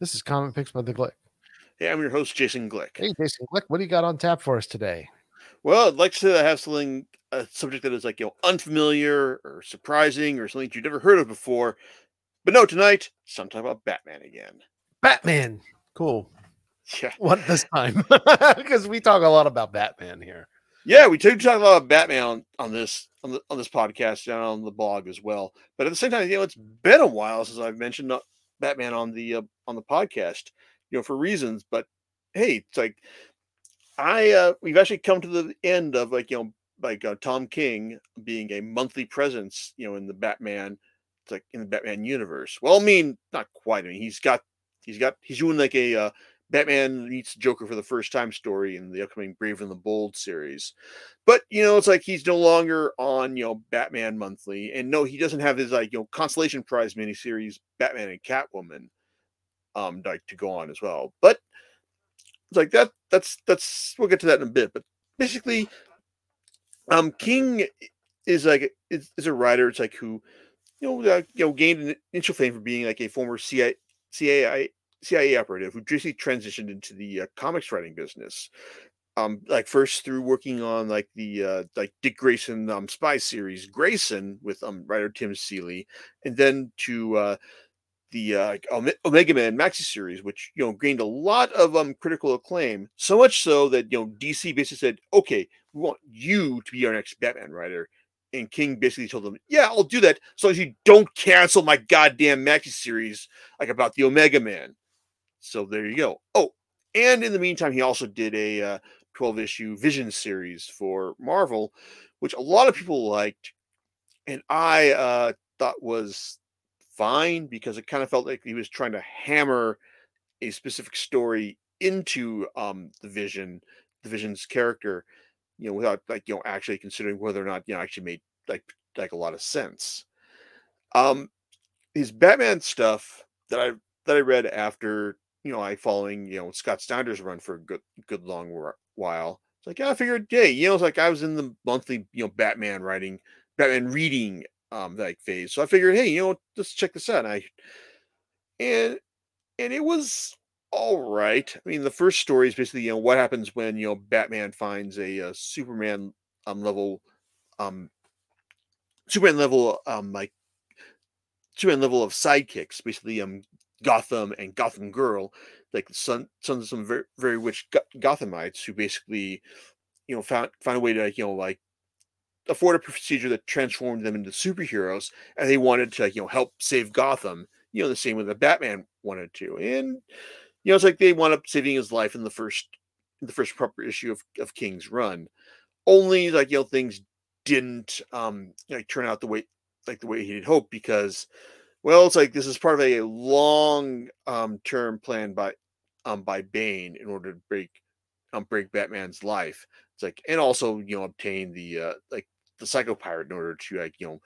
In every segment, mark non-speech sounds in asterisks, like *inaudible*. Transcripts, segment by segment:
This is Comic Picks by the Glick. Hey, I'm your host, Jason Glick. Hey, Jason Glick, what do you got on tap for us today? Well, I'd like to have something, a subject that is like, you know, unfamiliar or surprising or something that you've never heard of before. But no, tonight, something about Batman again. Batman. Cool. Yeah. What this time? *laughs* *laughs* Because we talk a lot about Batman here. Yeah, we do talk a lot about Batman on, on this on the on this podcast and on the blog as well. But at the same time, you know, it's been a while since I've mentioned uh, Batman on the uh, on the podcast, you know, for reasons. But hey, it's like I uh we've actually come to the end of like you know like uh, Tom King being a monthly presence, you know, in the Batman, it's like in the Batman universe. Well, I mean, not quite. I mean, he's got he's got he's doing like a uh, Batman meets Joker for the first time story in the upcoming Brave and the Bold series. But you know, it's like he's no longer on you know Batman Monthly, and no, he doesn't have his like you know consolation prize miniseries Batman and Catwoman, um, like to go on as well. But it's like that. That's that's we'll get to that in a bit. But basically, um, King is like is, is a writer. It's like who you know uh, you know gained initial fame for being like a former CIA CIA CIA operative who basically transitioned into the uh, comics writing business. Um, like first through working on like the uh, like Dick Grayson um, spy series Grayson with um writer Tim Seeley, and then to uh, the uh, Omega Man maxi series, which you know gained a lot of um critical acclaim, so much so that you know DC basically said, "Okay, we want you to be our next Batman writer." And King basically told them, "Yeah, I'll do that, so long as you don't cancel my goddamn maxi series like about the Omega Man." So there you go. Oh, and in the meantime, he also did a uh, 12 issue Vision series for Marvel, which a lot of people liked, and I uh, thought was fine because it kind of felt like he was trying to hammer a specific story into um, the Vision, the Vision's character, you know, without like you know actually considering whether or not you know actually made like like a lot of sense. Um, his Batman stuff that I that I read after you know, I following, you know, Scott Snyder's run for a good, good long while. It's like, yeah, I figured, hey, you know, it's like I was in the monthly, you know, Batman writing, Batman reading, um, like phase. So I figured, hey, you know, let's check this out. And I, and, and it was all right. I mean, the first story is basically, you know, what happens when, you know, Batman finds a, a uh, Superman, um, level, um, Superman level, um, like, Superman level of sidekicks, basically, um, Gotham and Gotham Girl, like son, sons of some very, very rich Gothamites who basically, you know, found found a way to you know like afford a procedure that transformed them into superheroes, and they wanted to you know help save Gotham. You know, the same way that Batman wanted to, and you know, it's like they wound up saving his life in the first in the first proper issue of, of King's Run. Only like you know things didn't um like turn out the way like the way he had hoped because well, it's like this is part of a long um, term plan by um by Bane in order to break um break Batman's life. It's like and also you know obtain the uh like the psycho pirate in order to like you know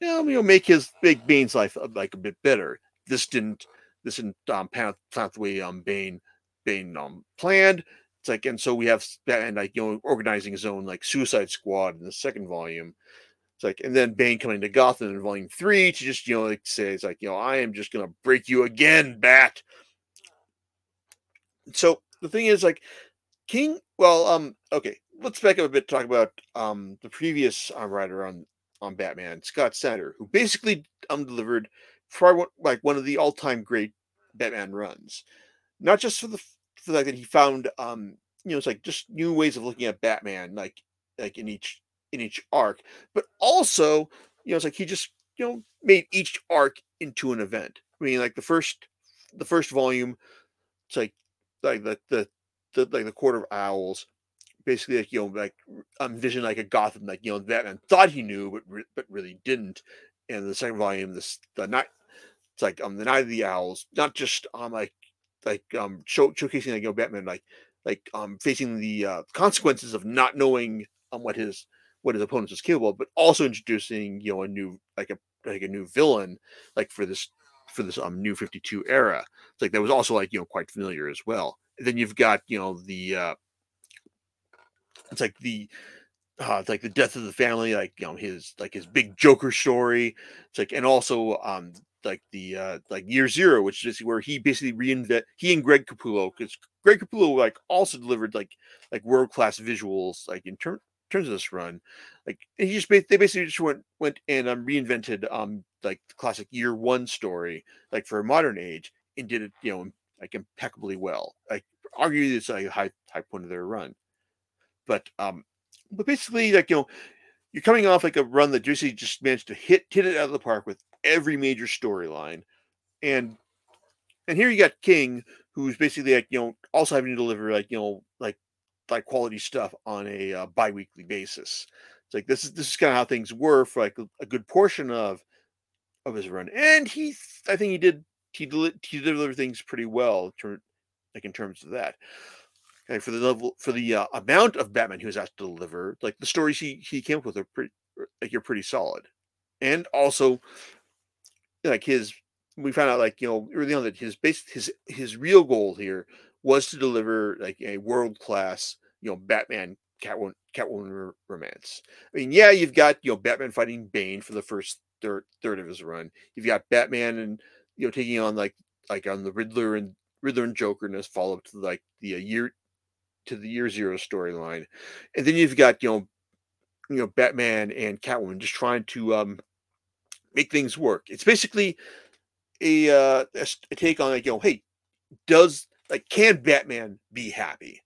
you know, you know make his make Bane's life uh, like a bit better. This didn't this didn't um pan out the way um Bane Bane um planned. It's like and so we have Batman like you know organizing his own like Suicide Squad in the second volume. It's like, and then Bane coming to Gotham in volume three to just, you know, like say, it's like, you know, I am just to break you again, Bat. So the thing is, like, King, well, um, okay, let's back up a bit talk about um the previous uh, writer on on Batman, Scott Snyder, who basically um delivered probably like one of the all time great Batman runs, not just for the for the fact that he found um you know it's like just new ways of looking at Batman, like like in each in each arc, but also, you know, it's like he just, you know, made each arc into an event. I mean, like the first, the first volume, it's like, like the, the, the like the Court of Owls, basically like, you know, like envision like a Gotham, like, you know, that Batman thought he knew, but, re- but really didn't. And the second volume, this, the night, it's like, um, the Night of the Owls, not just um, like, like, um, show, showcasing like, you know, Batman, like, like, um, facing the uh, consequences of not knowing um, what his, what his opponents was capable of, but also introducing you know a new like a like a new villain like for this for this um new 52 era. It's like that was also like you know quite familiar as well. And then you've got you know the uh it's like the uh it's like the death of the family, like you know his like his big Joker story. It's like and also um like the uh like year zero, which is where he basically reinvent he and Greg Capullo because Greg Capullo like also delivered like like world class visuals like in ter- terms of this run. Like he just they basically just went went and um reinvented um like the classic year one story like for a modern age and did it you know like impeccably well. Like arguably it's a high high point of their run. But um but basically like you know you're coming off like a run that Juicy just managed to hit hit it out of the park with every major storyline. And and here you got King, who's basically like, you know, also having to deliver like, you know, like like quality stuff on a uh, bi-weekly basis. It's like this is this is kind of how things were for like a, a good portion of of his run. And he I think he did he deli- he delivered things pretty well, like in terms of that. Okay, for the level for the uh, amount of Batman he was asked to deliver, like the stories he he came up with are pretty like you're pretty solid, and also like his we found out like you know early on that his base his his real goal here was to deliver like a world class you know Batman Catwoman Catwoman romance. I mean, yeah, you've got you know Batman fighting Bane for the first third third of his run. You've got Batman and you know taking on like like on the Riddler and Riddler and Joker and his follow up to like the uh, year to the year zero storyline, and then you've got you know you know Batman and Catwoman just trying to um make things work. It's basically a uh a, a take on like you know hey does like can Batman be happy?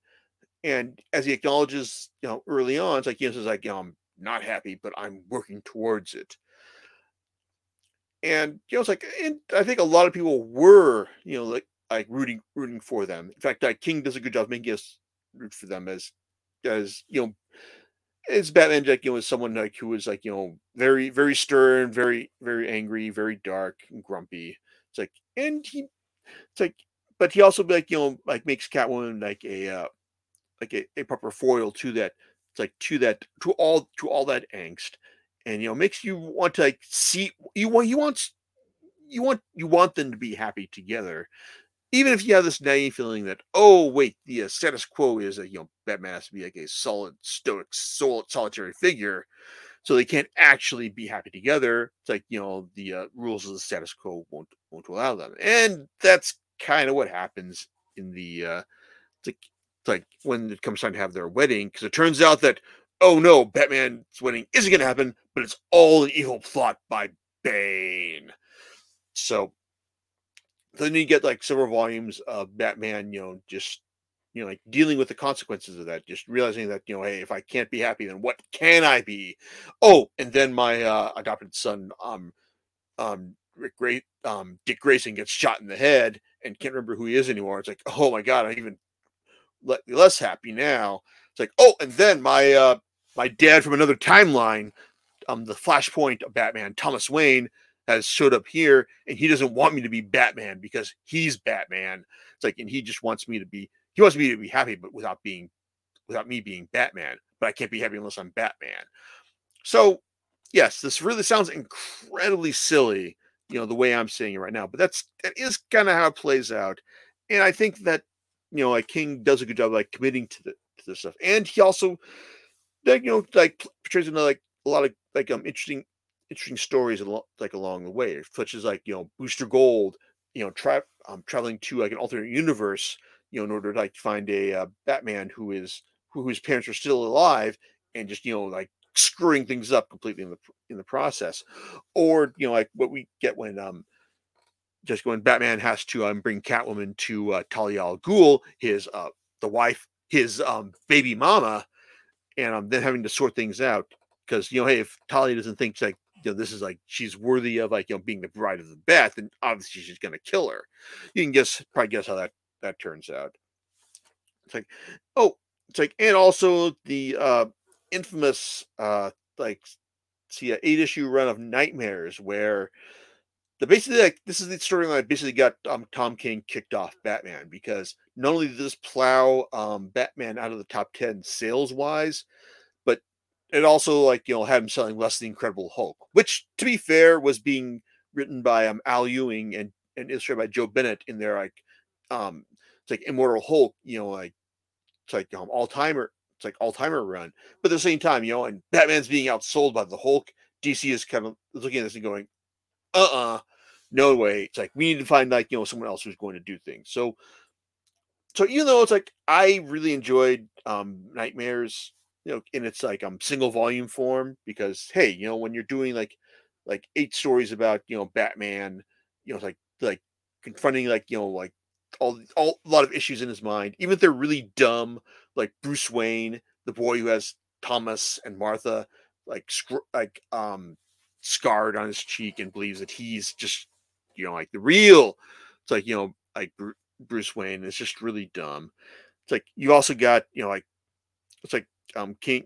And as he acknowledges, you know, early on, it's like he says like, you know, I'm not happy, but I'm working towards it and you know, it's like, and I think a lot of people were, you know, like like rooting rooting for them. In fact, like King does a good job making us root for them as as you know, as Batman, like you know, as someone like who was like you know very very stern, very very angry, very dark and grumpy. It's like, and he, it's like, but he also like you know like makes Catwoman like a uh, like a, a proper foil to that. It's like to that to all to all that angst and you know makes you want to like see you want you want you want you want them to be happy together even if you have this naive feeling that oh wait the uh, status quo is that you know batman has to be like a solid stoic solid solitary figure so they can't actually be happy together it's like you know the uh, rules of the status quo won't won't allow them and that's kind of what happens in the uh like, like when it comes time to have their wedding because it turns out that oh no, Batman's wedding isn't going to happen, but it's all an evil plot by Bane. So then you get like several volumes of Batman, you know, just you know, like dealing with the consequences of that, just realizing that, you know, hey, if I can't be happy, then what can I be? Oh, and then my uh, adopted son, um, um, Gray, um, Dick Grayson gets shot in the head and can't remember who he is anymore. It's like, oh my god, I'm even less happy now. It's like, oh, and then my uh, my dad from another timeline, um, the Flashpoint of Batman, Thomas Wayne, has showed up here, and he doesn't want me to be Batman because he's Batman. It's like, and he just wants me to be, he wants me to be happy, but without being, without me being Batman. But I can't be happy unless I'm Batman. So, yes, this really sounds incredibly silly, you know, the way I'm seeing it right now. But that's that is kind of how it plays out, and I think that you know, like King does a good job like committing to the to this stuff, and he also like you know like portrays into like a lot of like um interesting interesting stories like along the way, such as like you know Booster Gold, you know, tra- um, traveling to like an alternate universe, you know, in order to like find a uh, Batman who is who, whose parents are still alive, and just you know like screwing things up completely in the in the process, or you know like what we get when um just when Batman has to um bring Catwoman to uh, Talia al Ghul, his uh the wife, his um baby mama, and um, then having to sort things out because you know, hey, if Talia doesn't think like you know this is like she's worthy of like you know being the bride of the Bat, then obviously she's going to kill her. You can guess probably guess how that that turns out. It's like, oh, it's like, and also the uh infamous uh like see a eight issue run of Knightmares where the basically like this is the storyline basically got um, Tom King kicked off Batman because not only did this plow um, Batman out of the top ten sales wise, but it also like you know had him selling less than Incredible Hulk, which to be fair was being written by um, Al Ewing and and illustrated by Joe Bennett in their like um it's like Immortal Hulk, you know like it's like um all timer it's like all timer run, but at the same time you know and Batman's being outsold by the Hulk. DC is kind of looking at this and going, uh uh-uh, uh no way. It's like we need to find like you know someone else who's going to do things. So, so even though it's like I really enjoyed um Knightmares, you know, in its like um single volume form because hey, you know, when you're doing like like eight stories about you know Batman, you know, like like confronting like you know like all all a lot of issues in his mind, even if they're really dumb, like Bruce Wayne, the boy who has Thomas and Martha, like like um scarred on his cheek and believes that he's just you know like the real. It's like you know like Bruce Wayne it's just really dumb. It's like you also got you know like it's like um King,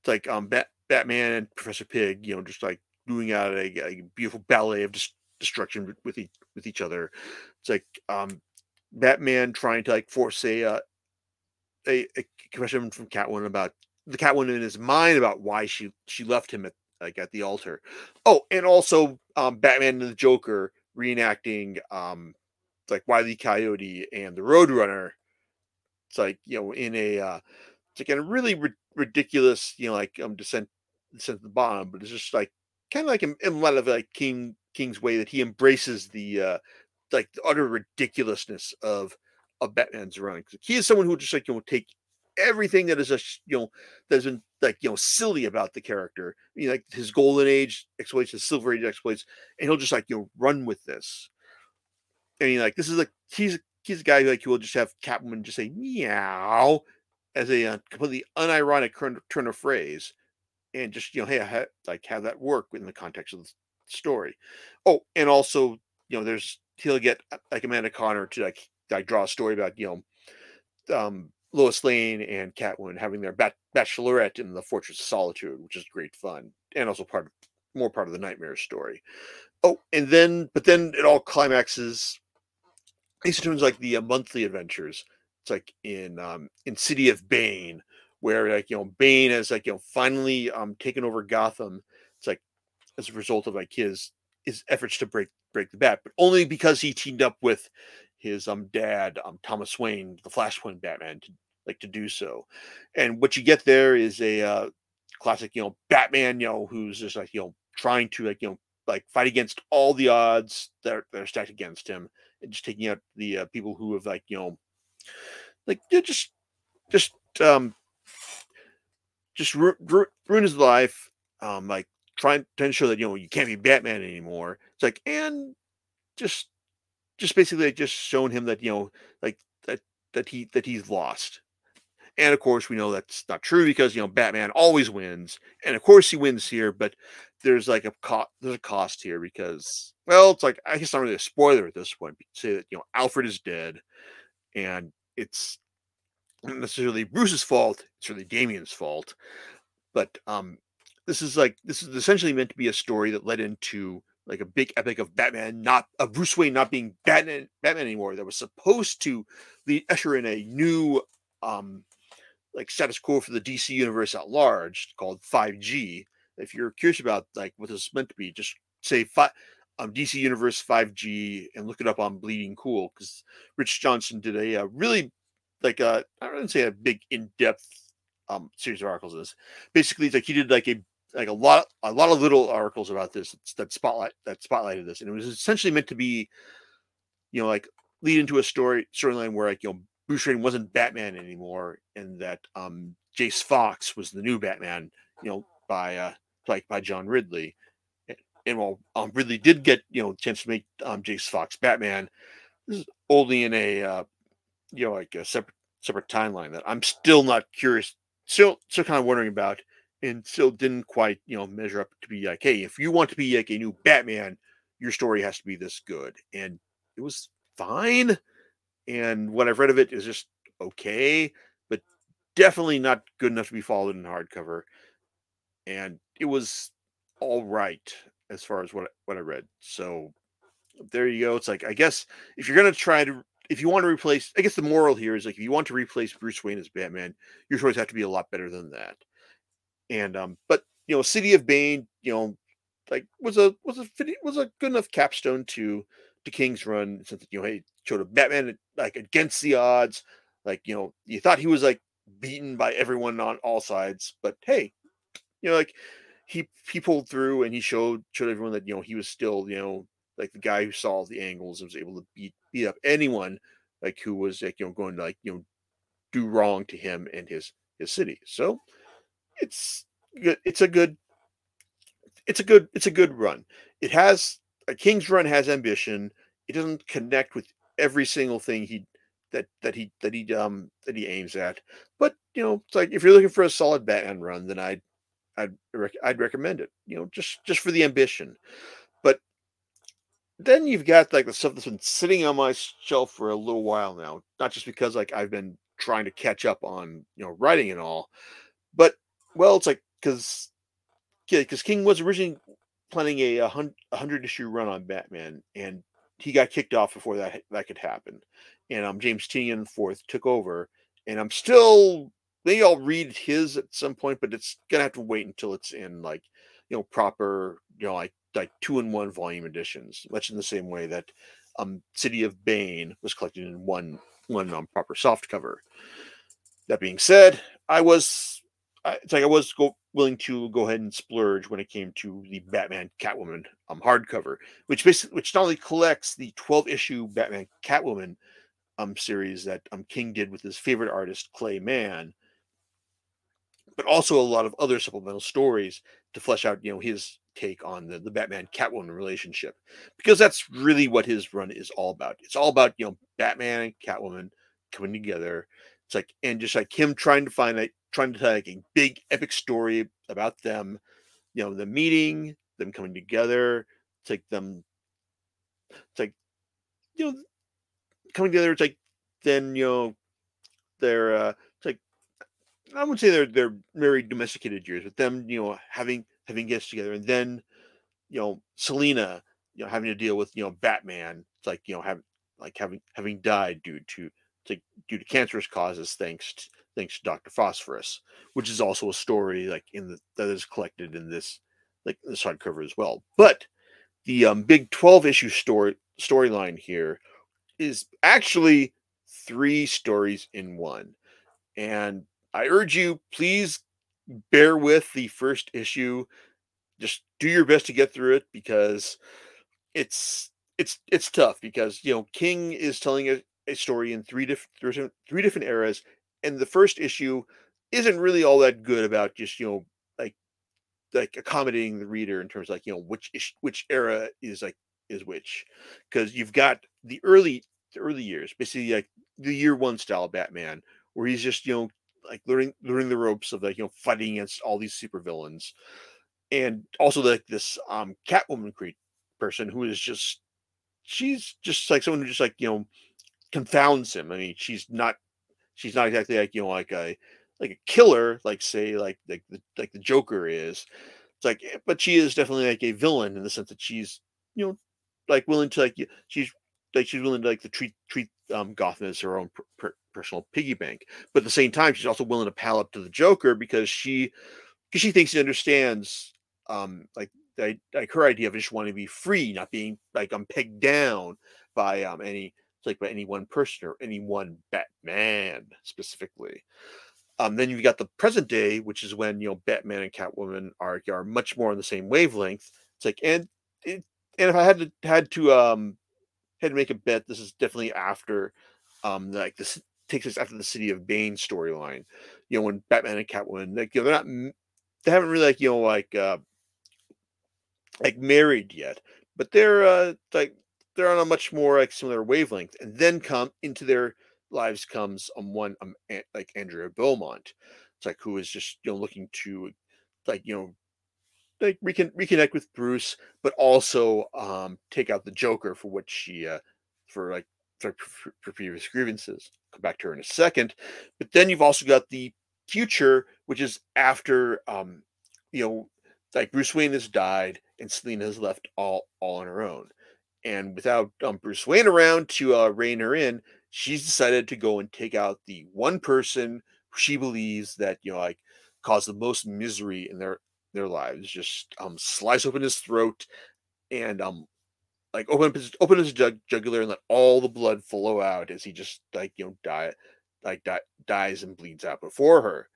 it's like um Bat, Batman and Professor Pig, you know, just like doing out a, a beautiful ballet of just destruction with each, with each other. It's like um Batman trying to like force a uh, a, a question from Catwoman about the Catwoman in his mind about why she she left him at like at the altar. Oh, and also um Batman and the Joker reenacting um like Wiley Coyote and the Roadrunner. It's like you know in a uh, it's like a really ri- ridiculous you know like um descent descent to the bottom, but it's just like kind of like in, in a lot of like King King's way that he embraces the uh like the utter ridiculousness of of Batman's run. He is someone who just like you know take everything that is a you know that's been like you know silly about the character, you know, like his golden age exploits, his silver age exploits, and he'll just like you know run with this. And he like this is like he's he's a guy who like he will just have Catwoman just say meow as a uh, completely unironic turn of phrase, and just you know hey ha- like have that work in the context of the story. Oh, and also you know there's he'll get uh, like Amanda Conner to like like draw a story about you know um Lois Lane and Catwoman having their bat- bachelorette in the Fortress of Solitude, which is great fun, and also part of more part of the nightmare story. Oh, and then but then it all climaxes. These turns like the uh, monthly adventures. It's like in um in City of Bane, where like you know Bane has like you know finally um taken over Gotham. It's like as a result of like his his efforts to break break the bat, but only because he teamed up with his um dad, um Thomas Wayne, the Flashpoint Batman, to like to do so. And what you get there is a uh, classic, you know, Batman, you know, who's just like you know trying to like you know like fight against all the odds that are, that are stacked against him, and just taking out the uh, people who have like you know like just just um just ru- ru- ruin his life um like trying to ensure that you know you can't be Batman anymore. It's like and just just basically just shown him that you know like that that he that he's lost. And of course, we know that's not true because you know Batman always wins, and of course he wins here. But there's like a cost. There's a cost here because well, it's like I guess not really a spoiler at this point. say that you know Alfred is dead, and it's not necessarily Bruce's fault. It's really Damian's fault. But um, this is like this is essentially meant to be a story that led into like a big epic of Batman not of Bruce Wayne not being Batman Batman anymore that was supposed to lead usher in a new um like status quo for the DC universe at large called 5G. If you're curious about like what this is meant to be, just say five um, DC Universe 5G and look it up on Bleeding Cool because Rich Johnston did a, a really like a I don't say a big in-depth um series of articles. This basically it's like he did like a like a lot a lot of little articles about this that spotlight that spotlighted this, and it was essentially meant to be, you know, like lead into a story storyline where like you know Bruce Wayne wasn't Batman anymore, and that um Jace Fox was the new Batman, you know, by uh like by John Ridley. And while um, Ridley did get you know a chance to make um, Jace Fox Batman, this is only in a uh, you know like a separate separate timeline that I'm still not curious, still still kind of wondering about and still didn't quite you know measure up to be like hey if you want to be like a new batman your story has to be this good. And it was fine and what i've read of it is just okay but definitely not good enough to be followed in hardcover and it was all right as far as what what i read. So there you go. It's like i guess if you're going to try to if you want to replace i guess the moral here is like if you want to replace bruce wayne as batman your stories have to be a lot better than that and um, but you know, City of Bane, you know, like was a was a was a good enough capstone to to King's Run since you know, hey, showed a Batman like against the odds. Like you know, you thought he was like beaten by everyone on all sides, but hey, you know, like he he pulled through and he showed showed everyone that you know he was still you know like the guy who saw the angles and was able to beat beat up anyone like who was like you know going to like you know do wrong to him and his his city. So it's. It's a good. It's a good. It's a good run. It has a King's Run has ambition. It doesn't connect with every single thing he that that he that he um that he aims at. But you know, it's like if you're looking for a solid Batman run, then I'd I'd rec- I'd recommend it. You know, just just for the ambition. But then you've got like the stuff that's been sitting on my shelf for a little while now. Not just because like I've been trying to catch up on you know writing and all, but well, it's like because yeah, because King was originally planning a, a hundred issue run on Batman, and he got kicked off before that that could happen. And um, James Tynion fourth took over, and I'm still maybe I'll read his at some point, but it's gonna have to wait until it's in like you know proper you know like like two in one volume editions, much in the same way that um City of Bane was collected in one one um, proper soft cover. That being said, I was it's like I was go, willing to go ahead and splurge when it came to the Batman Catwoman um hardcover, which basically which not only collects the 12 issue Batman Catwoman um series that um King did with his favorite artist Clay Mann, but also a lot of other supplemental stories to flesh out you know his take on the, the Batman Catwoman relationship because that's really what his run is all about. It's all about you know Batman and Catwoman coming together. It's like and just like him trying to find a trying to tell like a big epic story about them, you know, the meeting, them coming together, it's like them, it's like, you know, coming together. It's like then you know, they're uh, it's like I wouldn't say they're they're very domesticated years, but them you know having having gets together, and then you know Selina, you know having to deal with you know Batman. It's like you know having like having having died due to to due to cancerous causes, thanks to, thanks to Doctor Phosphorus, which is also a story like in the that is collected in this like this hardcover as well. But the um, big twelve issue story storyline here is actually three stories in one, and I urge you please bear with the first issue. Just do your best to get through it because it's it's it's tough because you know King is telling a, story in three different three different eras, and the first issue isn't really all that good about just you know like like accommodating the reader in terms of like you know which ish, which era is like is which because you've got the early the early years basically like the year one style Batman where he's just you know like learning learning the ropes of like you know fighting against all these super villains and also like this um Catwoman person who is just she's just like someone who just like you know confounds him. I mean, she's not she's not exactly like you know like a like a killer like say like like the like the Joker is. It's like, eh, but she is definitely like a villain in the sense that she's you know like willing to like she's like she's willing to like to treat treat um, Gotham as her own per, per, personal piggy bank. But at the same time, she's also willing to pal up to the Joker because she because she thinks he understands um like like, like her idea of just wanting to be free, not being like I'm pegged down by um any like by any one person or any one Batman specifically. Um, then you've got the present day, which is when you know Batman and Catwoman are are much more on the same wavelength. It's like and it, and if I had to had to um had to make a bet, this is definitely after um like this takes us after the City of Bane storyline. You know, when Batman and Catwoman, like you know, they're not they haven't really like you know like uh like married yet, but they're uh like they're on a much more like similar wavelength, and then come into their lives comes um one um like Andrea Beaumont. It's like who is just you know looking to like you know like recon- reconnect with Bruce, but also um take out the Joker for what she uh for like for, for, for previous grievances. come back to her in a second. But then you've also got the future, which is after um you know like Bruce Wayne has died and Selina has left all all on her own. And without um, Bruce Wayne around to uh, rein her in, she's decided to go and take out the one person she believes that you know like caused the most misery in their their lives. Just um, slice open his throat and um, like open up his open his jug- jugular and let all the blood flow out as he just like you know die like die, dies and bleeds out before her.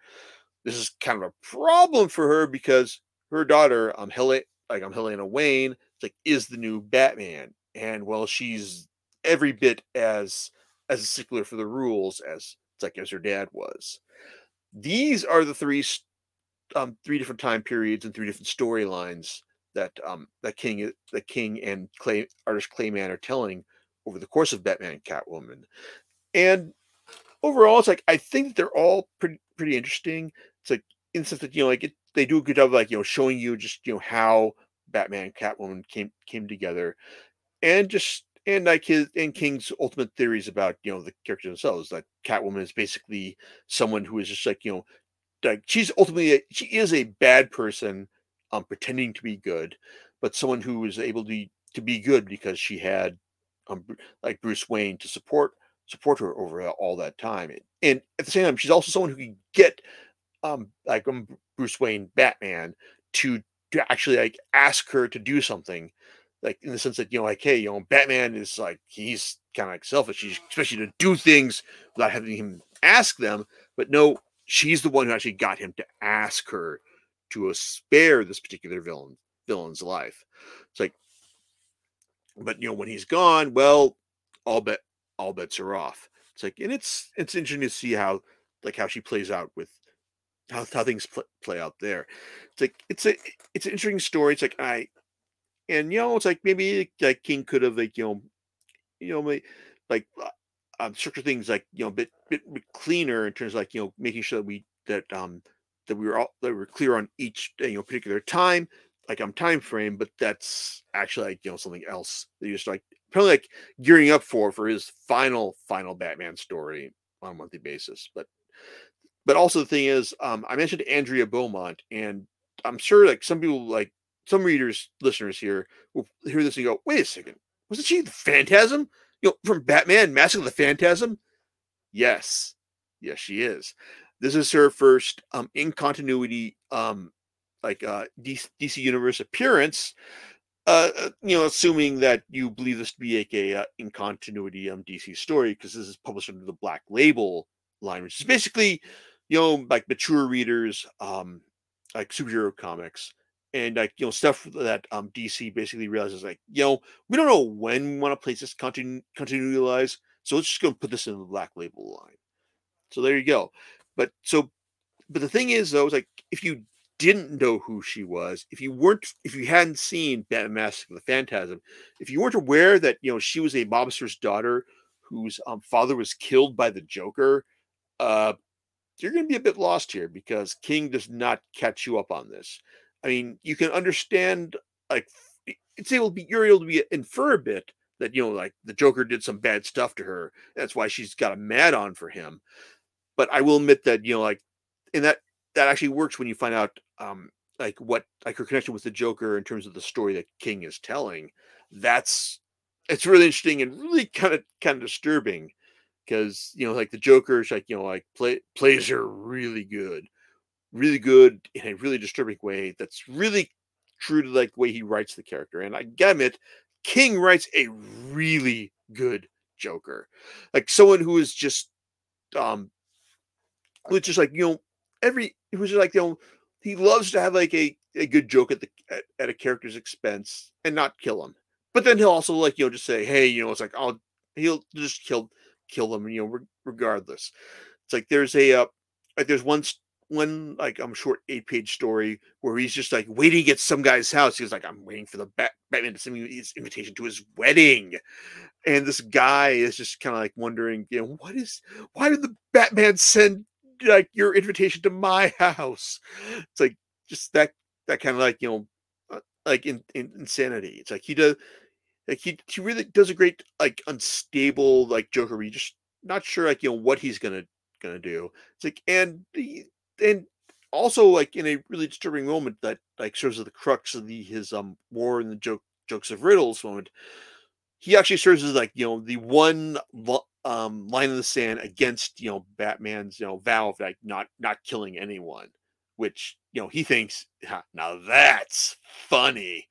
This is kind of a problem for her because her daughter, um, Hel- like um, Helena Wayne, like is the new Batman, and well, she's every bit as as a stickler for the rules as it's like as her dad was. These are the three um three different time periods and three different storylines that um that King the King and Clay artist Clay Mann are telling over the course of Batman and Catwoman. And overall, it's like I think they're all pretty pretty interesting. It's like in sense that you know, like it, they do a good job of like you know showing you just you know how Batman Catwoman came came together, and just and like his and King's ultimate theories about you know the characters themselves. That Catwoman is basically someone who is just like you know, like she's ultimately a, she is a bad person, um, pretending to be good, but someone who is able to to be good because she had, um, like Bruce Wayne to support support her over all that time, and at the same time, she's also someone who can get, um, like um, Bruce Wayne Batman to to actually like ask her to do something like in the sense that you know, like, hey, you know, Batman is like he's kind of like selfish, he's especially to do things without having him ask them. But no, she's the one who actually got him to ask her to uh, spare this particular villain villain's life. It's like, but you know, when he's gone, well, all bet all bets are off. It's like, and it's it's interesting to see how like how she plays out with how, how things play, play out there. It's like it's a it's an interesting story. It's like I and you know, it's like maybe like King could have like you know, you know, like uh, um, things like you know, bit, bit bit cleaner in terms of like you know, making sure that we that um that we were all that we were clear on each you know particular time, like um time frame, but that's actually like you know something else that you just like probably like gearing up for for his final final Batman story on a monthly basis. But but also the thing is, um, I mentioned Andrea Beaumont, and I'm sure like some people like some readers, listeners here will hear this and go, wait a second, wasn't she the Phantasm? You know, from Batman, Mask of the Phantasm? Yes. Yes, she is. This is her first um in continuity um like uh DC, DC Universe appearance. Uh, uh, you know, assuming that you believe this to be like a uh, in continuity um DC story, because this is published under the Black Label line, which is basically, you know, like mature readers, um, like superhero comics and like you know stuff that um DC basically realizes like you know we don't know when we want to place this continu- continuity so let's just go put this in the black label line. So there you go. But so, but the thing is though, is like if you didn't know who she was, if you weren't, if you hadn't seen Batman Mask of the Phantasm, if you weren't aware that you know she was a mobster's daughter whose um, father was killed by the Joker, uh, you're going to be a bit lost here because King does not catch you up on this. I mean, you can understand like it's able to be you're able to be infer a bit that you know like the Joker did some bad stuff to her. That's why she's got a mad on for him. But I will admit that you know like and that that actually works when you find out um like what like her connection with the Joker in terms of the story that King is telling. That's it's really interesting and really kind of kind of disturbing because you know like the Joker is like you know like play plays are really good really good in a really disturbing way that's really true to like the way he writes the character. And I gotta admit, King writes a really good Joker. Like someone who is just um who's just like, you know, every who's just like, you know, he loves to have like a, a good joke at the at, at a character's expense and not kill him. But then he'll also like, you know, just say, hey, you know, it's like, I'll he'll just kill kill them, you know, re- regardless. It's like there's a uh, like there's one one like I'm um, short eight page story where he's just like waiting at some guy's house. He's like, I'm waiting for the Bat- Batman to send me his invitation to his wedding. And this guy is just kind of like wondering, you know, what is why did the Batman send like your invitation to my house? It's like just that that kind of like, you know, uh, like in, in insanity. It's like he does like he he really does a great like unstable like Joker. You just not sure like you know what he's gonna gonna do. It's like and and also like in a really disturbing moment that like serves as the crux of the his um war and the joke jokes of riddles moment he actually serves as like you know the one um line in the sand against you know batman's you know vow of like not not killing anyone which you know he thinks now that's funny.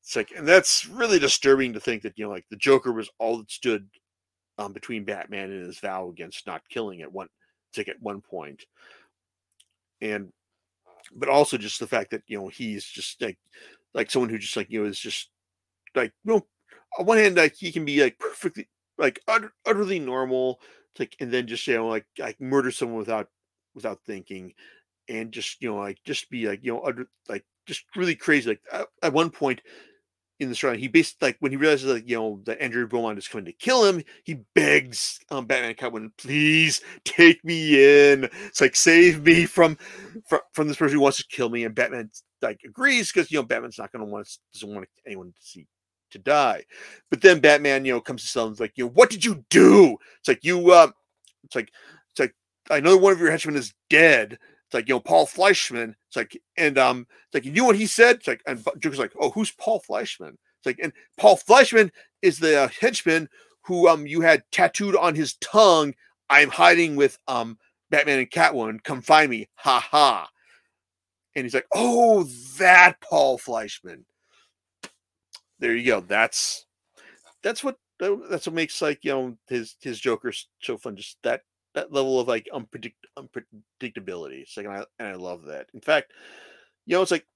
It's like and that's really disturbing to think that you know like the joker was all that stood um between batman and his vow against not killing at one like at one point. And but also just the fact that you know he's just like like someone who just like you know is just like you know, on one hand, like he can be like perfectly like utter, utterly normal, like and then just you know like like murder someone without without thinking, and just you know like just be like you know utter, like just really crazy. Like at, at one point in the story, he basically like when he realizes that you know that Andrew Beaumont is coming to kill him, he begs um, Batman Catwoman, please take me in. It's like save me from from, from this person who wants to kill me, and Batman like agrees because you know Batman's not to want doesn't want anyone to see to die. But then Batman, you know, comes to and's like, you know, what did you do? It's like you, um, it's like, it's like I know one of your henchmen is dead. It's like you know Paul Fleischman. It's like and um, it's like you know what he said. It's like and Joker's like, oh, who's Paul Fleischman? It's like and Paul Fleischman is the uh, henchman who um you had tattooed on his tongue. I'm hiding with um Batman and Catwoman. Come find me. Ha ha. And he's like, oh, that Paul Fleischman there you go. That's that's what that's what makes like you know his his Joker so fun. Just that that level of like unpredict unpredictability. It's like and I and I love that. In fact, you know, it's like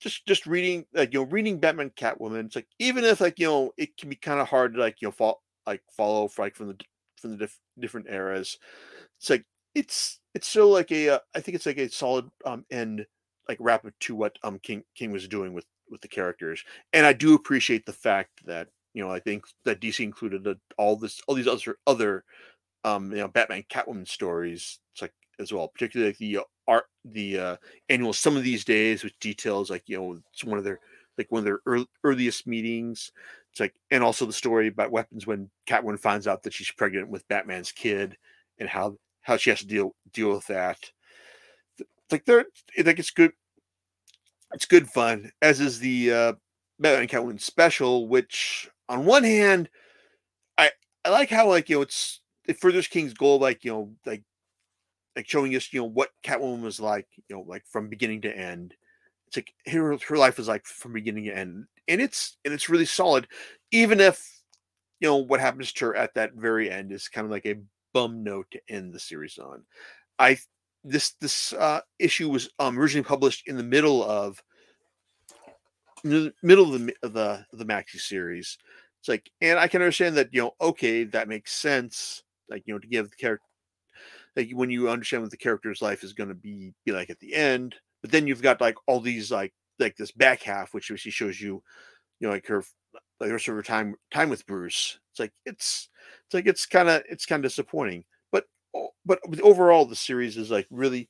just just reading like you know reading Batman Catwoman. It's like even if like you know it can be kind of hard to like you know fall like follow like from the from the diff, different eras. It's like it's it's still like a uh, I think it's like a solid um end like wrap up to what um King King was doing with with the characters, and I do appreciate the fact that you know I think that DC included all this all these other other um you know Batman Catwoman stories. It's like as well, particularly like the uh, art the uh, annual some of these days which details like you know it's one of their like one of their early, earliest meetings. It's like and also the story about weapons when Catwoman finds out that she's pregnant with Batman's kid and how how she has to deal deal with that. It's like they're like it's good it's good fun, as is the uh, Batman Catwoman special. Which, on one hand, I I like how like you know it's it furthers King's goal, like you know like like showing us you know what Catwoman was like, you know like from beginning to end. It's like her her life is like from beginning to end, and it's and it's really solid, even if you know what happens to her at that very end is kind of like a bum note to end the series on. I this this uh, issue was um, originally published in the middle of the middle of the of the the maxi series. It's like, and I can understand that you know, okay, that makes sense. Like you know, to give the character, like when you understand what the character's life is going to be be like at the end, but then you've got like all these like like this back half, which actually shows you, you know, like her like her sort of time time with Bruce. It's like it's it's like it's kind of it's kind of disappointing but but overall, the series is like really,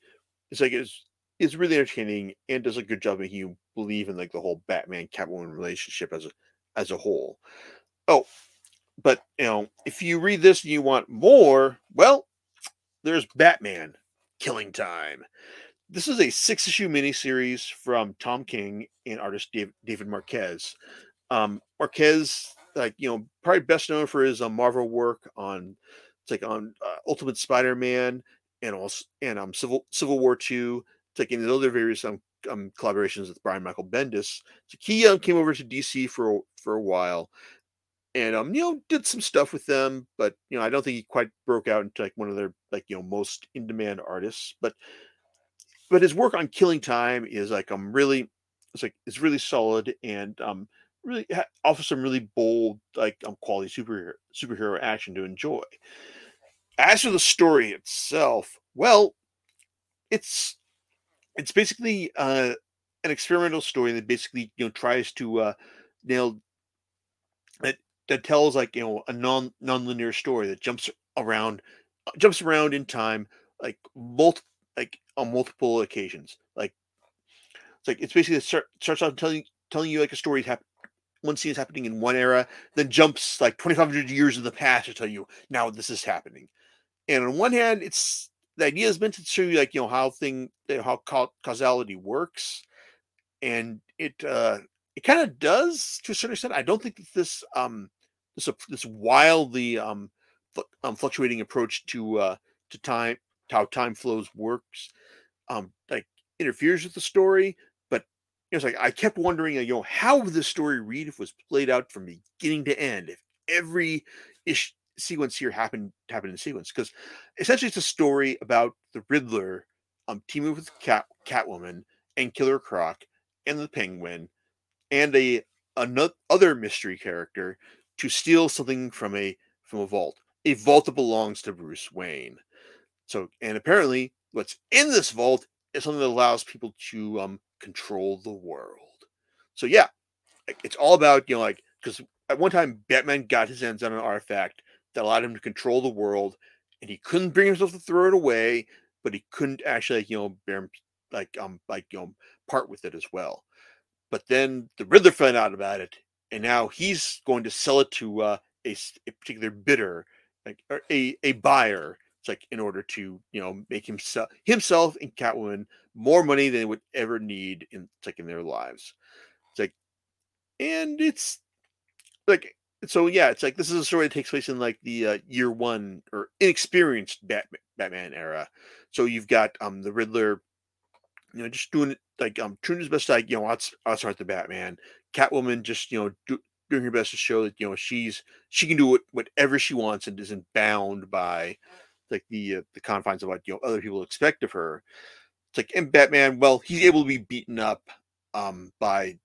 it's like it's it's really entertaining and does a good job making you believe in like the whole Batman Catwoman relationship as a as a whole. Oh, but you know, if you read this and you want more, well, there's Batman Killing Time. This is a six issue miniseries from Tom King and artist Dave, David Marquez. Um, Marquez, like you know, probably best known for his uh, Marvel work on it's like on uh, Ultimate Spider-Man and also and um Civil Civil War Two. taking like other various um, um collaborations with Brian Michael Bendis. So he um, came over to DC for for a while, and um you know did some stuff with them, but you know I don't think he quite broke out into like one of their like you know most in demand artists. But but his work on Killing Time is like um really it's like it's really solid and um really ha- offers some really bold like um quality superhero superhero action to enjoy. As for the story itself, well, it's it's basically uh, an experimental story that basically you know tries to uh, nail that tells like you know a non non-linear story that jumps around jumps around in time like multiple like on multiple occasions like it's like it's basically start, starts out telling telling you like a story hap- one scene is happening in one era then jumps like 2500 years in the past to tell you now this is happening and on one hand, it's the idea is meant to show you like you know how thing how causality works, and it uh it kind of does to a certain extent. I don't think that this um this this wildly um, um fluctuating approach to uh to time how time flows works um like interferes with the story but you know, it's like I kept wondering, you know, how would the story read if it was played out from beginning to end? If every ish, sequence here happened happened in sequence because essentially it's a story about the Riddler um teaming with Cat Catwoman and Killer Croc and the Penguin and a another other mystery character to steal something from a from a vault, a vault that belongs to Bruce Wayne. So, and apparently, what's in this vault is something that allows people to um, control the world. So, yeah, it's all about you know like because at one time Batman got his hands on an artifact that allowed him to control the world, and he couldn't bring himself to throw it away, but he couldn't actually you know bear like um like you know part with it as well. But then the Riddler found out about it, and now he's going to sell it to uh, a, a particular bidder, like a a buyer. It's like in order to you know make himself himself and Catwoman more money than they would ever need in like in their lives. It's like, and it's like so yeah, it's like this is a story that takes place in like the uh, year one or inexperienced Batman, Batman era. So you've got um the Riddler, you know, just doing it like um doing his best like you know outs- outsmart the Batman. Catwoman just you know do, doing her best to show that you know she's she can do it whatever she wants and isn't bound by like the uh, the confines of what you know other people expect of her. It's like and Batman, well, he's able to be beaten up um by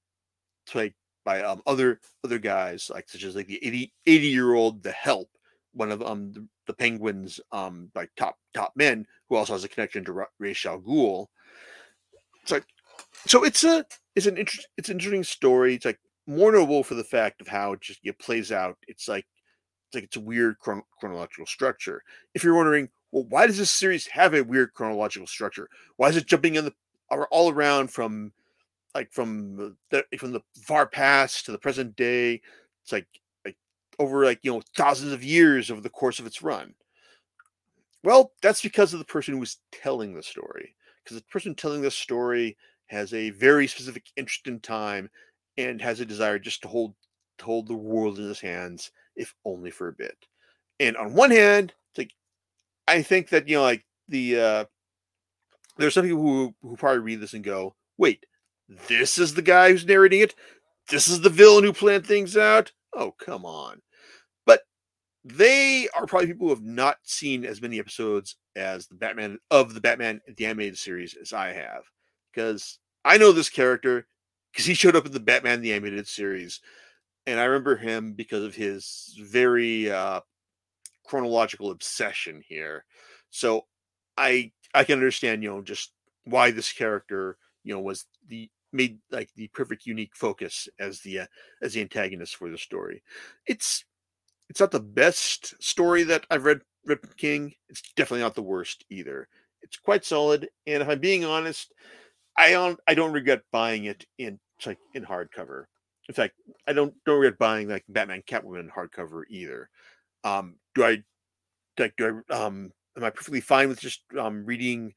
like by um other other guys like such as like the 80 80 year old the help one of um the, the penguins um like top top men who also has a connection to Ra- Ra's al Ghul. It's like so it's a it's an interest it's an interesting story. It's like more notable for the fact of how it just it plays out. It's like it's like it's a weird chron- chronological structure. If you're wondering, well, why does this series have a weird chronological structure? Why is it jumping in the all around from like from the from the far past to the present day? It's like like over like you know thousands of years over the course of its run. Well, that's because of the person who was telling the story. Because the person telling the story has a very specific interest in time and has a desire just to hold to hold the world in his hands, if only for a bit. And on one hand, it's like I think that you know, like the uh there's some people who who probably read this and go, "Wait, this is the guy who's narrating it. This is the villain who planned things out." Oh, come on. They are probably people who have not seen as many episodes as the Batman of the Batman the animated series as I have, because I know this character because he showed up in the Batman the animated series, and I remember him because of his very uh, chronological obsession here. So I I can understand you know just why this character you know was the made like the perfect unique focus as the uh, as the antagonist for the story. It's it's not the best story that I've read Rip King. It's definitely not the worst either. It's quite solid, and if I'm being honest, I don't I don't regret buying it in like in hardcover. In fact, I don't don't regret buying like Batman Catwoman hardcover either. Um, do I like do I um am I perfectly fine with just um reading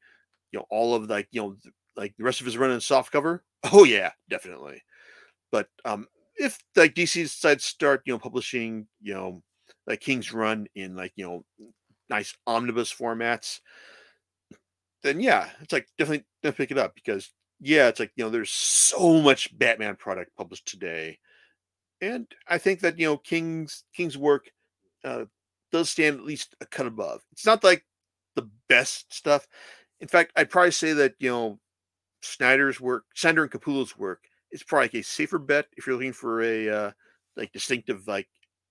you know all of like you know like the rest of his run in soft cover? Oh yeah, definitely. But um if like DC decides to start you know publishing you know like King's Run in like you know nice omnibus formats, then yeah, it's like definitely definitely pick it up because yeah, it's like you know there's so much Batman product published today, and I think that you know King's King's work uh, does stand at least a cut above. It's not like the best stuff. In fact, I'd probably say that you know Snyder's work, Snyder and Capullo's work, is probably a safer bet if you're looking for a uh, like distinctive like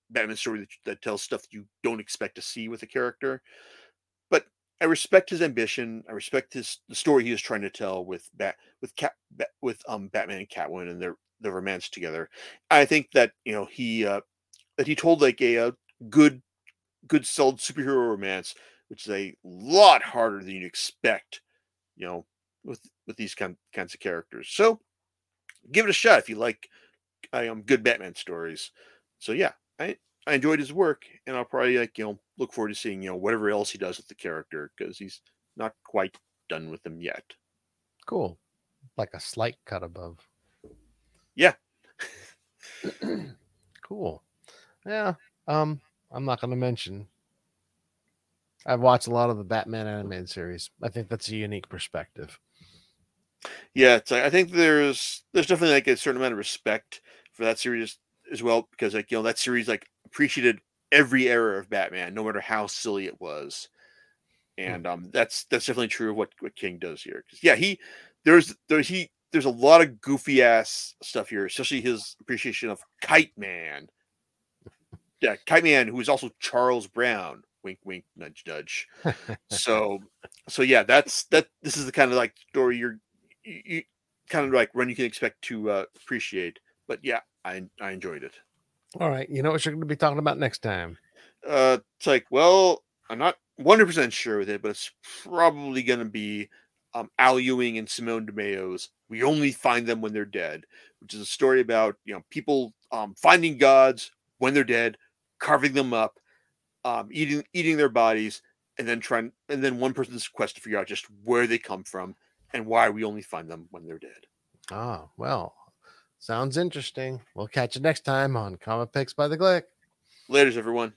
Batman story that, that tells stuff you don't expect to see with a character. But I respect his ambition. I respect his the story he was trying to tell with Bat with Cat Bat, with um Batman and Catwoman and their their romance together. I think that you know he uh, that he told like a, a good good solid superhero romance, which is a lot harder than you'd expect. You know, with with these kind kinds of characters. So give it a shot if you like I um, good Batman stories. So yeah, I I enjoyed his work, and I'll probably like you know look forward to seeing you know whatever else he does with the character because he's not quite done with them yet. Cool. Like a slight cut above. Yeah. *clears throat* cool. Yeah. Um, I'm not gonna mention. I've watched a lot of the Batman animated series. I think that's a unique perspective. Yeah, it's like, I think there's there's definitely like a certain amount of respect for that series as well because like you know that series like appreciated every era of Batman, no matter how silly it was, and um that's that's definitely true of what what King does here. Because yeah, he there's there he there's a lot of goofy ass stuff here, especially his appreciation of Kite Man. Yeah, Kite Man, who is also Charles Brown. Wink, wink, nudge, nudge. *laughs* so, so yeah, that's that. This is the kind of like story you're, you, kind of like run you can expect to uh, appreciate. But yeah, I I enjoyed it. All right, you know what you're going to be talking about next time. Uh, it's like, well, I'm not 100 percent sure with it, but it's probably going to be um, Al Ewing and Simone Di Meo's "We Only Find Them When They're Dead," which is a story about you know people um, finding gods when they're dead, carving them up, um, eating eating their bodies, and then trying and then one person's quest to figure out just where they come from and why we only find them when they're dead. Ah, well, sounds interesting. We'll catch you next time on Comic Picks by the Glick. Laters, everyone.